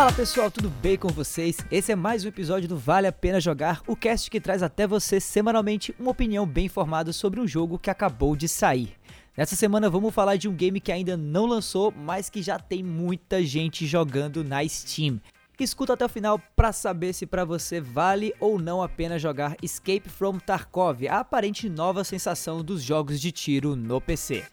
Fala pessoal, tudo bem com vocês? Esse é mais um episódio do Vale a Pena Jogar, o cast que traz até você semanalmente uma opinião bem informada sobre um jogo que acabou de sair. Nessa semana vamos falar de um game que ainda não lançou, mas que já tem muita gente jogando na Steam. Escuta até o final para saber se para você vale ou não a pena jogar Escape from Tarkov, a aparente nova sensação dos jogos de tiro no PC.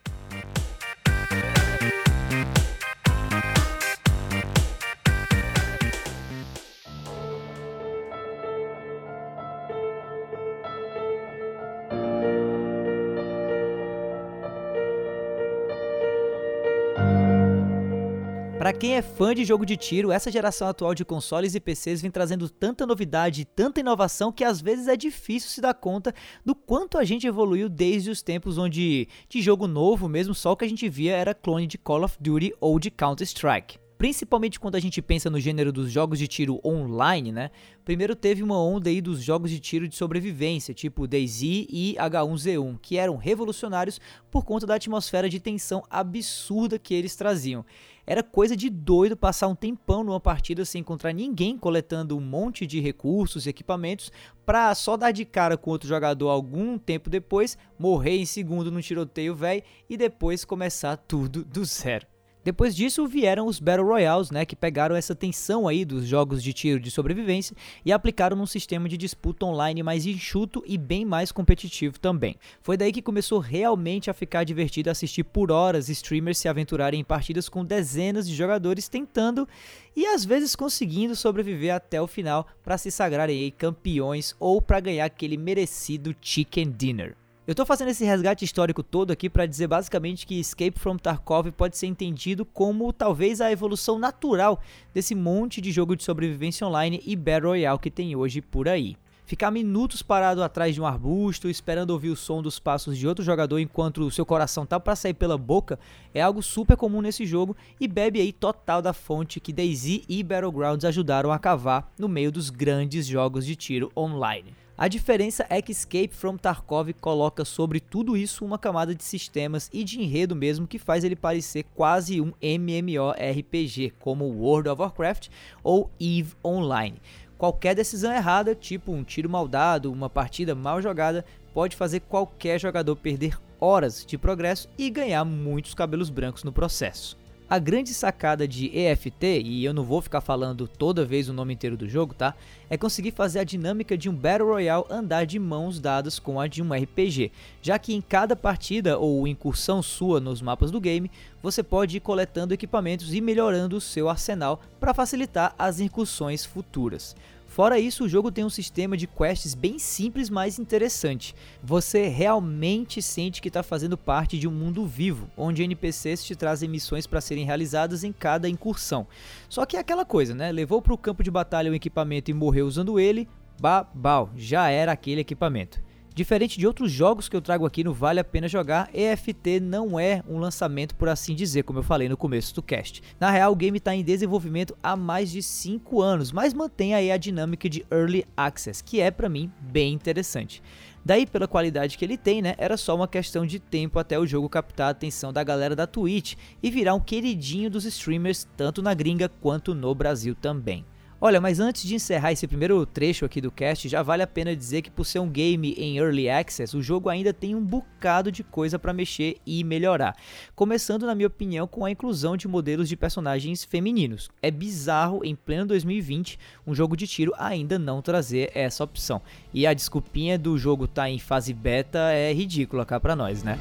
É fã de jogo de tiro, essa geração atual de consoles e PCs vem trazendo tanta novidade e tanta inovação que às vezes é difícil se dar conta do quanto a gente evoluiu desde os tempos onde de jogo novo mesmo só o que a gente via era clone de Call of Duty ou de Counter-Strike principalmente quando a gente pensa no gênero dos jogos de tiro online, né? Primeiro teve uma onda aí dos jogos de tiro de sobrevivência, tipo DayZ e H1Z1, que eram revolucionários por conta da atmosfera de tensão absurda que eles traziam. Era coisa de doido passar um tempão numa partida sem encontrar ninguém coletando um monte de recursos e equipamentos pra só dar de cara com outro jogador algum tempo depois, morrer em segundo no tiroteio velho e depois começar tudo do zero. Depois disso vieram os Battle Royales, né, que pegaram essa tensão aí dos jogos de tiro de sobrevivência e aplicaram num sistema de disputa online mais enxuto e bem mais competitivo também. Foi daí que começou realmente a ficar divertido assistir por horas streamers se aventurarem em partidas com dezenas de jogadores tentando e às vezes conseguindo sobreviver até o final para se sagrarem campeões ou para ganhar aquele merecido chicken dinner. Eu estou fazendo esse resgate histórico todo aqui para dizer basicamente que Escape from Tarkov pode ser entendido como talvez a evolução natural desse monte de jogo de sobrevivência online e Battle Royale que tem hoje por aí. Ficar minutos parado atrás de um arbusto, esperando ouvir o som dos passos de outro jogador enquanto o seu coração tá para sair pela boca, é algo super comum nesse jogo e bebe aí total da fonte que DayZ e Battlegrounds ajudaram a cavar no meio dos grandes jogos de tiro online. A diferença é que Escape from Tarkov coloca sobre tudo isso uma camada de sistemas e de enredo mesmo que faz ele parecer quase um MMORPG, como World of Warcraft ou EVE Online. Qualquer decisão errada, tipo um tiro mal dado, uma partida mal jogada, pode fazer qualquer jogador perder horas de progresso e ganhar muitos cabelos brancos no processo. A grande sacada de EFT, e eu não vou ficar falando toda vez o nome inteiro do jogo, tá? É conseguir fazer a dinâmica de um Battle Royale andar de mãos dadas com a de um RPG, já que em cada partida ou incursão sua nos mapas do game, você pode ir coletando equipamentos e melhorando o seu arsenal para facilitar as incursões futuras. Fora isso, o jogo tem um sistema de quests bem simples, mas interessante. Você realmente sente que está fazendo parte de um mundo vivo, onde NPCs te trazem missões para serem realizadas em cada incursão. Só que é aquela coisa, né? Levou para o campo de batalha um equipamento e morreu usando ele, babau, já era aquele equipamento. Diferente de outros jogos que eu trago aqui no Vale a Pena Jogar, EFT não é um lançamento por assim dizer, como eu falei no começo do cast. Na real, o game está em desenvolvimento há mais de 5 anos, mas mantém aí a dinâmica de Early Access, que é para mim bem interessante. Daí, pela qualidade que ele tem, né, era só uma questão de tempo até o jogo captar a atenção da galera da Twitch e virar um queridinho dos streamers, tanto na gringa quanto no Brasil também. Olha, mas antes de encerrar esse primeiro trecho aqui do cast, já vale a pena dizer que por ser um game em early access, o jogo ainda tem um bocado de coisa para mexer e melhorar. Começando, na minha opinião, com a inclusão de modelos de personagens femininos. É bizarro em pleno 2020 um jogo de tiro ainda não trazer essa opção. E a desculpinha do jogo estar tá em fase beta é ridícula cá para nós, né?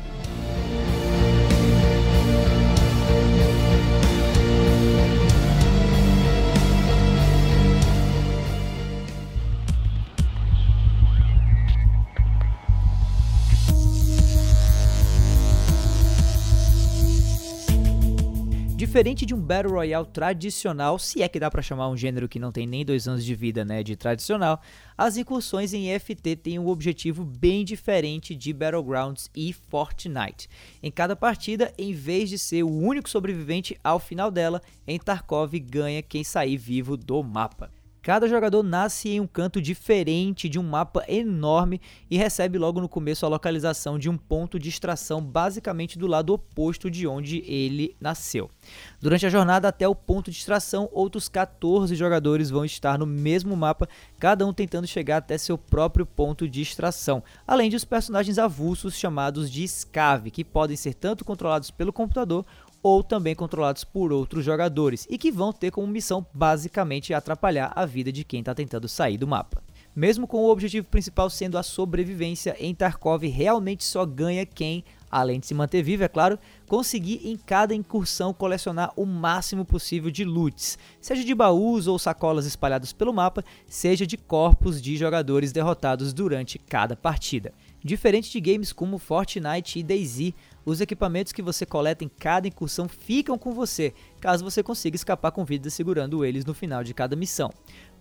Diferente de um Battle Royale tradicional, se é que dá para chamar um gênero que não tem nem dois anos de vida né, de tradicional, as incursões em EFT têm um objetivo bem diferente de Battlegrounds e Fortnite. Em cada partida, em vez de ser o único sobrevivente ao final dela, em Tarkov ganha quem sair vivo do mapa. Cada jogador nasce em um canto diferente de um mapa enorme e recebe logo no começo a localização de um ponto de extração basicamente do lado oposto de onde ele nasceu. Durante a jornada até o ponto de extração, outros 14 jogadores vão estar no mesmo mapa, cada um tentando chegar até seu próprio ponto de extração, além de os personagens avulsos chamados de Scave, que podem ser tanto controlados pelo computador ou também controlados por outros jogadores e que vão ter como missão basicamente atrapalhar a vida de quem está tentando sair do mapa. Mesmo com o objetivo principal sendo a sobrevivência, em Tarkov realmente só ganha quem, além de se manter vivo, é claro, conseguir em cada incursão colecionar o máximo possível de loots, seja de baús ou sacolas espalhados pelo mapa, seja de corpos de jogadores derrotados durante cada partida. Diferente de games como Fortnite e DayZ, os equipamentos que você coleta em cada incursão ficam com você, caso você consiga escapar com vida segurando eles no final de cada missão.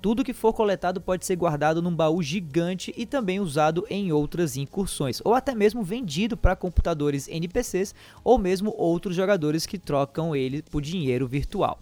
Tudo que for coletado pode ser guardado num baú gigante e também usado em outras incursões, ou até mesmo vendido para computadores NPCs ou mesmo outros jogadores que trocam ele por dinheiro virtual.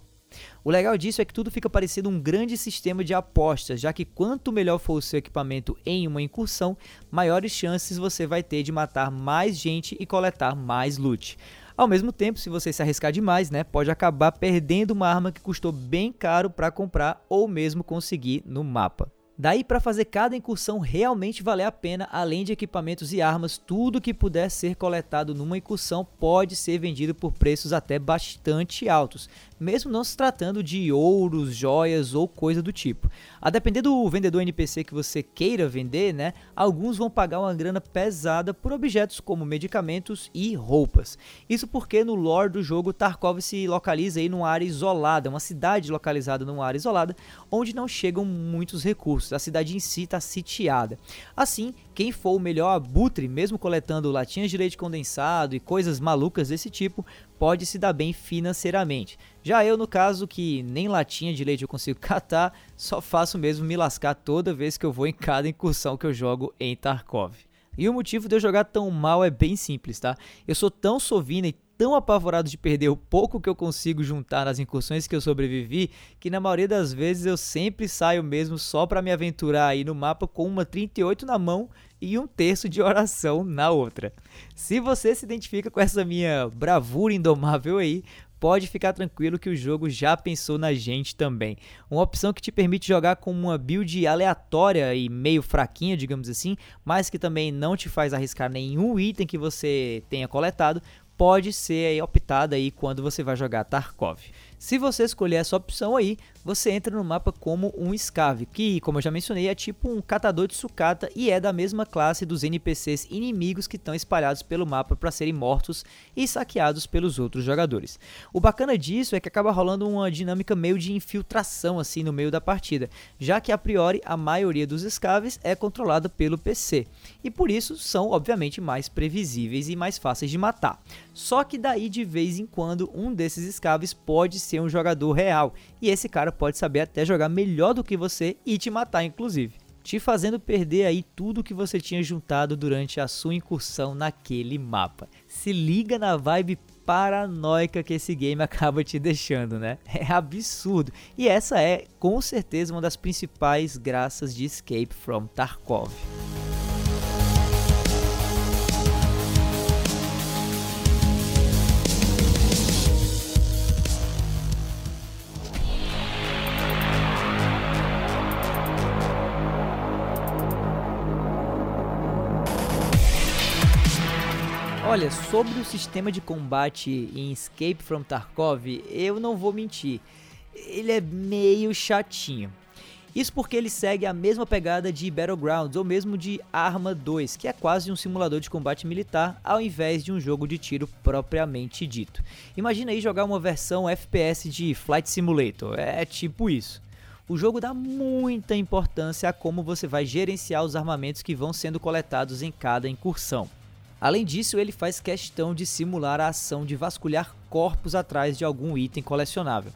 O legal disso é que tudo fica parecendo um grande sistema de apostas, já que quanto melhor for o seu equipamento em uma incursão, maiores chances você vai ter de matar mais gente e coletar mais loot. Ao mesmo tempo, se você se arriscar demais, né, pode acabar perdendo uma arma que custou bem caro para comprar ou mesmo conseguir no mapa. Daí para fazer cada incursão realmente valer a pena, além de equipamentos e armas, tudo que puder ser coletado numa incursão pode ser vendido por preços até bastante altos, mesmo não se tratando de ouros, joias ou coisa do tipo. A depender do vendedor NPC que você queira vender, né, alguns vão pagar uma grana pesada por objetos como medicamentos e roupas. Isso porque no lore do jogo Tarkov se localiza em numa área isolada, uma cidade localizada numa área isolada, onde não chegam muitos recursos. A cidade em si está sitiada. Assim, quem for o melhor abutre, mesmo coletando latinhas de leite condensado e coisas malucas desse tipo, pode se dar bem financeiramente. Já eu, no caso, que nem latinha de leite eu consigo catar, só faço mesmo me lascar toda vez que eu vou em cada incursão que eu jogo em Tarkov. E o motivo de eu jogar tão mal é bem simples, tá? Eu sou tão sovina e tão apavorado de perder o pouco que eu consigo juntar nas incursões que eu sobrevivi, que na maioria das vezes eu sempre saio mesmo só para me aventurar aí no mapa com uma 38 na mão e um terço de oração na outra. Se você se identifica com essa minha bravura indomável aí, pode ficar tranquilo que o jogo já pensou na gente também. Uma opção que te permite jogar com uma build aleatória e meio fraquinha, digamos assim, mas que também não te faz arriscar nenhum item que você tenha coletado, pode ser optada aí quando você vai jogar Tarkov. Se você escolher essa opção aí, você entra no mapa como um Scave, que, como eu já mencionei, é tipo um catador de sucata e é da mesma classe dos NPCs inimigos que estão espalhados pelo mapa para serem mortos e saqueados pelos outros jogadores. O bacana disso é que acaba rolando uma dinâmica meio de infiltração assim no meio da partida, já que a priori a maioria dos Scaves é controlada pelo PC, e por isso são obviamente mais previsíveis e mais fáceis de matar. Só que daí de vez em quando um desses Scaves pode ser um jogador real. E esse cara pode saber até jogar melhor do que você e te matar, inclusive. Te fazendo perder aí tudo que você tinha juntado durante a sua incursão naquele mapa. Se liga na vibe paranoica que esse game acaba te deixando, né? É absurdo. E essa é, com certeza, uma das principais graças de Escape from Tarkov. Olha, sobre o sistema de combate em Escape from Tarkov, eu não vou mentir. Ele é meio chatinho. Isso porque ele segue a mesma pegada de Battlegrounds ou mesmo de Arma 2, que é quase um simulador de combate militar ao invés de um jogo de tiro propriamente dito. Imagina aí jogar uma versão FPS de Flight Simulator, é tipo isso. O jogo dá muita importância a como você vai gerenciar os armamentos que vão sendo coletados em cada incursão. Além disso, ele faz questão de simular a ação de vasculhar corpos atrás de algum item colecionável.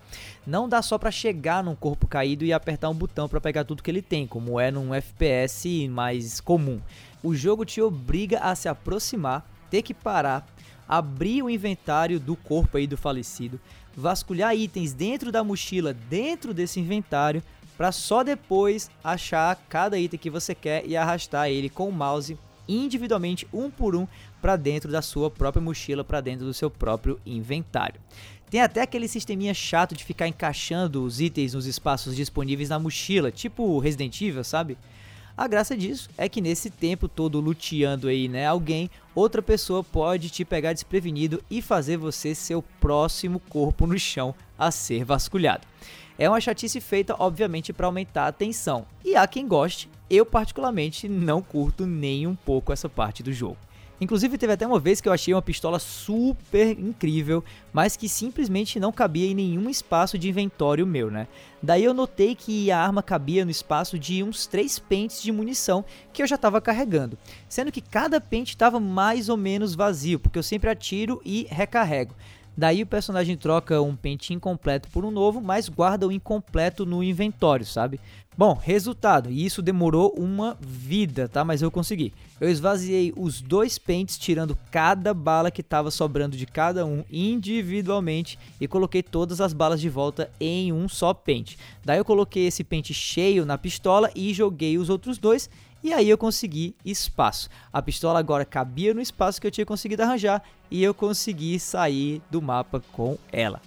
Não dá só para chegar num corpo caído e apertar um botão para pegar tudo que ele tem, como é num FPS mais comum. O jogo te obriga a se aproximar, ter que parar, abrir o inventário do corpo aí do falecido, vasculhar itens dentro da mochila, dentro desse inventário, para só depois achar cada item que você quer e arrastar ele com o mouse individualmente, um por um, para dentro da sua própria mochila, para dentro do seu próprio inventário. Tem até aquele sisteminha chato de ficar encaixando os itens nos espaços disponíveis na mochila, tipo Resident Evil, sabe? A graça disso é que nesse tempo todo luteando aí, né, alguém, outra pessoa pode te pegar desprevenido e fazer você ser próximo corpo no chão a ser vasculhado. É uma chatice feita, obviamente, para aumentar a tensão. E há quem goste, eu particularmente não curto nem um pouco essa parte do jogo. Inclusive teve até uma vez que eu achei uma pistola super incrível, mas que simplesmente não cabia em nenhum espaço de inventório meu, né? Daí eu notei que a arma cabia no espaço de uns 3 pentes de munição que eu já estava carregando, sendo que cada pente estava mais ou menos vazio, porque eu sempre atiro e recarrego. Daí o personagem troca um pente incompleto por um novo, mas guarda o incompleto no inventório, sabe? Bom, resultado, e isso demorou uma vida, tá? Mas eu consegui. Eu esvaziei os dois pentes, tirando cada bala que estava sobrando de cada um individualmente e coloquei todas as balas de volta em um só pente. Daí eu coloquei esse pente cheio na pistola e joguei os outros dois e aí eu consegui espaço. A pistola agora cabia no espaço que eu tinha conseguido arranjar e eu consegui sair do mapa com ela.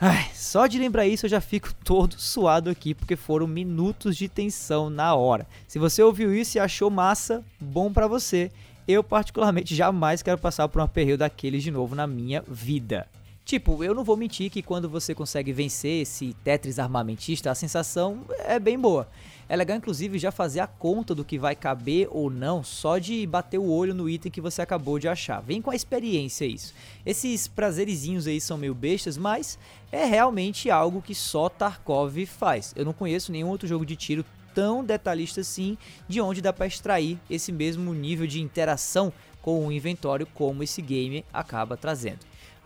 Ai, só de lembrar isso eu já fico todo suado aqui porque foram minutos de tensão na hora. Se você ouviu isso e achou massa, bom para você. Eu particularmente jamais quero passar por um aperreio daqueles de novo na minha vida. Tipo, eu não vou mentir que quando você consegue vencer esse Tetris armamentista, a sensação é bem boa. É legal, inclusive, já fazer a conta do que vai caber ou não só de bater o olho no item que você acabou de achar. Vem com a experiência isso. Esses prazerizinhos aí são meio bestas, mas é realmente algo que só Tarkov faz. Eu não conheço nenhum outro jogo de tiro tão detalhista assim, de onde dá para extrair esse mesmo nível de interação com o inventório como esse game acaba trazendo.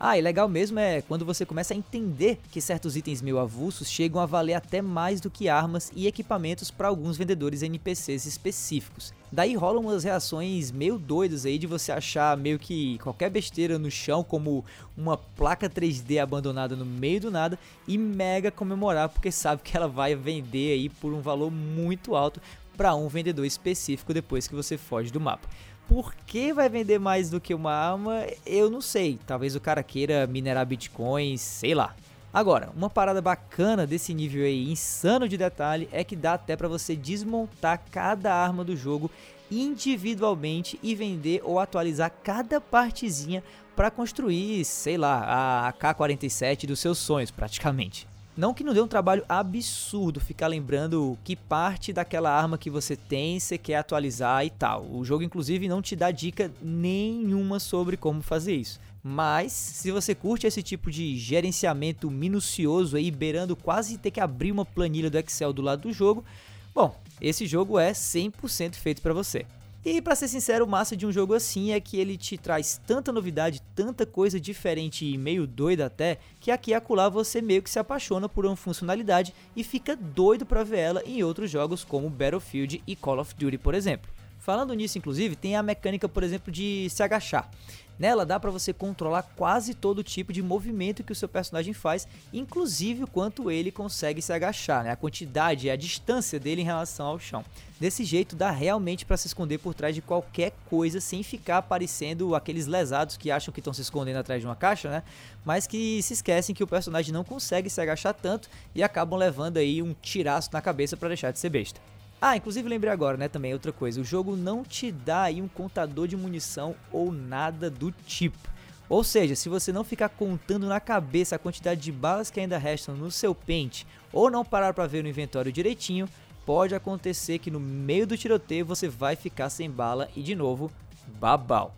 Ah, e legal mesmo é quando você começa a entender que certos itens meio avulsos chegam a valer até mais do que armas e equipamentos para alguns vendedores NPCs específicos. Daí rolam umas reações meio doidas aí de você achar meio que qualquer besteira no chão, como uma placa 3D abandonada no meio do nada, e mega comemorar porque sabe que ela vai vender aí por um valor muito alto para um vendedor específico depois que você foge do mapa por que vai vender mais do que uma arma, eu não sei. Talvez o cara queira minerar bitcoins, sei lá. Agora, uma parada bacana desse nível aí, insano de detalhe, é que dá até para você desmontar cada arma do jogo individualmente e vender ou atualizar cada partezinha para construir, sei lá, a K47 dos seus sonhos, praticamente. Não que não dê um trabalho absurdo ficar lembrando que parte daquela arma que você tem você quer atualizar e tal. O jogo, inclusive, não te dá dica nenhuma sobre como fazer isso. Mas, se você curte esse tipo de gerenciamento minucioso aí, beirando quase ter que abrir uma planilha do Excel do lado do jogo, bom, esse jogo é 100% feito para você. E para ser sincero, o massa de um jogo assim é que ele te traz tanta novidade, tanta coisa diferente e meio doida até, que aqui e acolá você meio que se apaixona por uma funcionalidade e fica doido para ver ela em outros jogos como Battlefield e Call of Duty, por exemplo. Falando nisso, inclusive, tem a mecânica, por exemplo, de se agachar. Nela dá para você controlar quase todo tipo de movimento que o seu personagem faz, inclusive o quanto ele consegue se agachar, né? a quantidade e a distância dele em relação ao chão. Desse jeito dá realmente para se esconder por trás de qualquer coisa sem ficar aparecendo aqueles lesados que acham que estão se escondendo atrás de uma caixa, né? Mas que se esquecem que o personagem não consegue se agachar tanto e acabam levando aí um tiraço na cabeça para deixar de ser besta. Ah, inclusive lembrei agora, né, também outra coisa, o jogo não te dá aí um contador de munição ou nada do tipo. Ou seja, se você não ficar contando na cabeça a quantidade de balas que ainda restam no seu pente ou não parar para ver no inventório direitinho, pode acontecer que no meio do tiroteio você vai ficar sem bala e de novo, babau.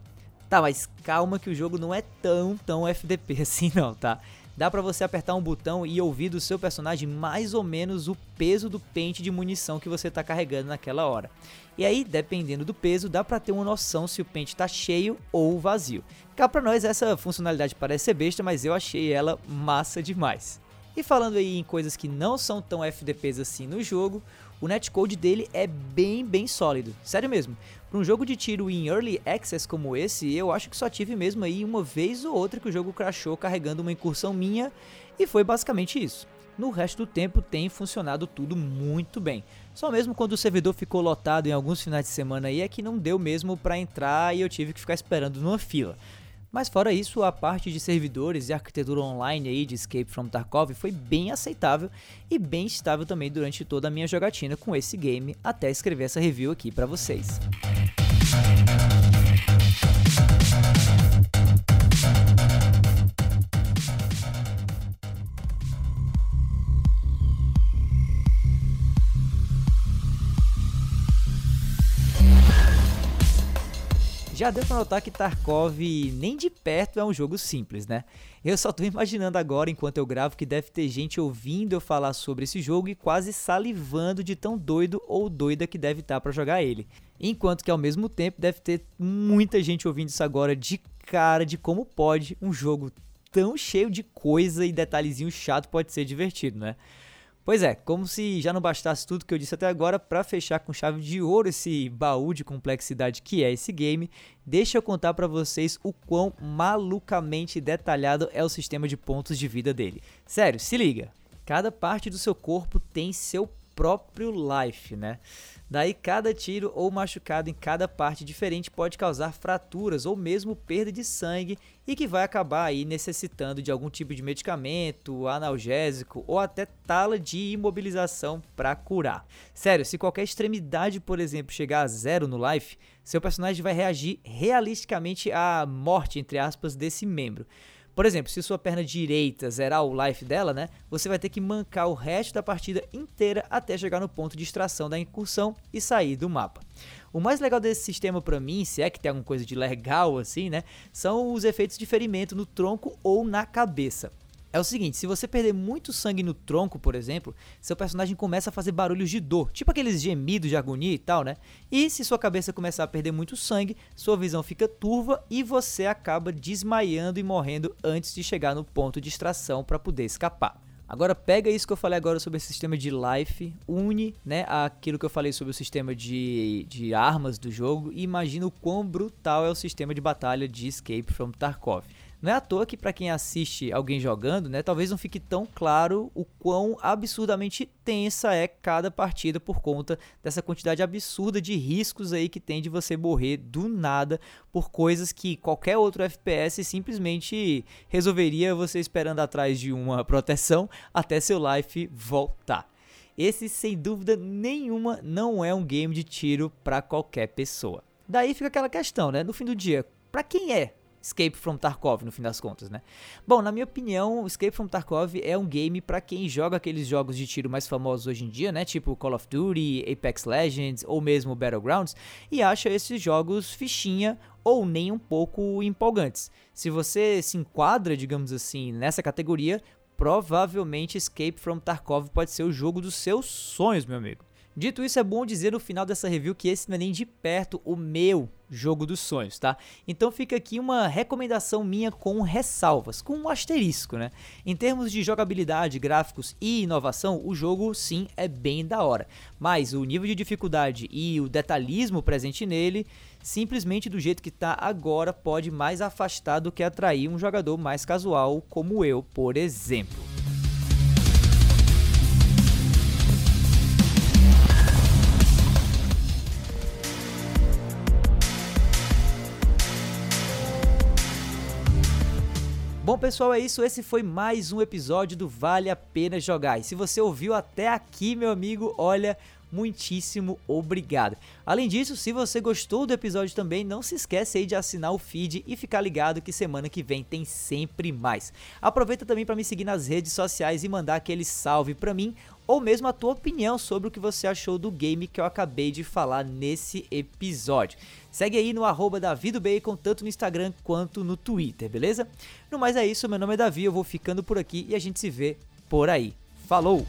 Tá, mas calma que o jogo não é tão, tão FDP assim não, tá? Dá para você apertar um botão e ouvir do seu personagem mais ou menos o peso do pente de munição que você está carregando naquela hora. E aí, dependendo do peso, dá para ter uma noção se o pente está cheio ou vazio. Cá para nós essa funcionalidade parece ser besta, mas eu achei ela massa demais. E falando aí em coisas que não são tão FDPs assim no jogo, o netcode dele é bem, bem sólido. Sério mesmo. Para um jogo de tiro em Early Access como esse, eu acho que só tive mesmo aí uma vez ou outra que o jogo crashou carregando uma incursão minha e foi basicamente isso. no resto do tempo tem funcionado tudo muito bem. Só mesmo quando o servidor ficou lotado em alguns finais de semana aí é que não deu mesmo para entrar e eu tive que ficar esperando numa fila. Mas fora isso, a parte de servidores e arquitetura online aí de Escape from Tarkov foi bem aceitável e bem estável também durante toda a minha jogatina com esse game até escrever essa review aqui para vocês. Já deu pra notar que Tarkov nem de perto é um jogo simples, né? Eu só tô imaginando agora, enquanto eu gravo, que deve ter gente ouvindo eu falar sobre esse jogo e quase salivando de tão doido ou doida que deve estar tá para jogar ele. Enquanto que ao mesmo tempo deve ter muita gente ouvindo isso agora de cara de como pode um jogo tão cheio de coisa e detalhezinho chato pode ser divertido, né? Pois é, como se já não bastasse tudo que eu disse até agora, para fechar com chave de ouro esse baú de complexidade que é esse game, deixa eu contar para vocês o quão malucamente detalhado é o sistema de pontos de vida dele. Sério, se liga. Cada parte do seu corpo tem seu próprio life, né? Daí cada tiro ou machucado em cada parte diferente pode causar fraturas ou mesmo perda de sangue e que vai acabar aí necessitando de algum tipo de medicamento, analgésico ou até tala de imobilização para curar. Sério, se qualquer extremidade, por exemplo, chegar a zero no life, seu personagem vai reagir realisticamente à morte entre aspas desse membro. Por exemplo, se sua perna direita zerar o life dela, né, você vai ter que mancar o resto da partida inteira até chegar no ponto de extração da incursão e sair do mapa. O mais legal desse sistema para mim, se é que tem alguma coisa de legal assim, né, são os efeitos de ferimento no tronco ou na cabeça é o seguinte, se você perder muito sangue no tronco, por exemplo, seu personagem começa a fazer barulhos de dor, tipo aqueles gemidos de agonia e tal, né? E se sua cabeça começar a perder muito sangue, sua visão fica turva e você acaba desmaiando e morrendo antes de chegar no ponto de extração para poder escapar. Agora pega isso que eu falei agora sobre o sistema de life, une né, aquilo que eu falei sobre o sistema de, de armas do jogo e imagina o quão brutal é o sistema de batalha de Escape from Tarkov. Não é à toa que para quem assiste alguém jogando, né, talvez não fique tão claro o quão absurdamente tensa é cada partida por conta dessa quantidade absurda de riscos aí que tem de você morrer do nada por coisas que qualquer outro FPS simplesmente resolveria você esperando atrás de uma proteção até seu life voltar. Esse, sem dúvida nenhuma, não é um game de tiro para qualquer pessoa. Daí fica aquela questão, né? No fim do dia, para quem é Escape from Tarkov, no fim das contas, né? Bom, na minha opinião, Escape from Tarkov é um game para quem joga aqueles jogos de tiro mais famosos hoje em dia, né? Tipo Call of Duty, Apex Legends ou mesmo Battlegrounds, e acha esses jogos fichinha ou nem um pouco empolgantes. Se você se enquadra, digamos assim, nessa categoria, provavelmente Escape from Tarkov pode ser o jogo dos seus sonhos, meu amigo. Dito isso, é bom dizer no final dessa review que esse não é nem de perto o meu jogo dos sonhos, tá? Então fica aqui uma recomendação minha com ressalvas, com um asterisco, né? Em termos de jogabilidade, gráficos e inovação, o jogo sim é bem da hora, mas o nível de dificuldade e o detalhismo presente nele, simplesmente do jeito que tá agora, pode mais afastar do que atrair um jogador mais casual como eu, por exemplo. Bom, pessoal, é isso. Esse foi mais um episódio do Vale a Pena Jogar. E se você ouviu até aqui, meu amigo, olha, muitíssimo obrigado. Além disso, se você gostou do episódio também, não se esquece aí de assinar o feed e ficar ligado que semana que vem tem sempre mais. Aproveita também para me seguir nas redes sociais e mandar aquele salve para mim ou mesmo a tua opinião sobre o que você achou do game que eu acabei de falar nesse episódio. Segue aí no arroba Bacon, tanto no Instagram quanto no Twitter, beleza? No mais é isso, meu nome é Davi, eu vou ficando por aqui e a gente se vê por aí. Falou!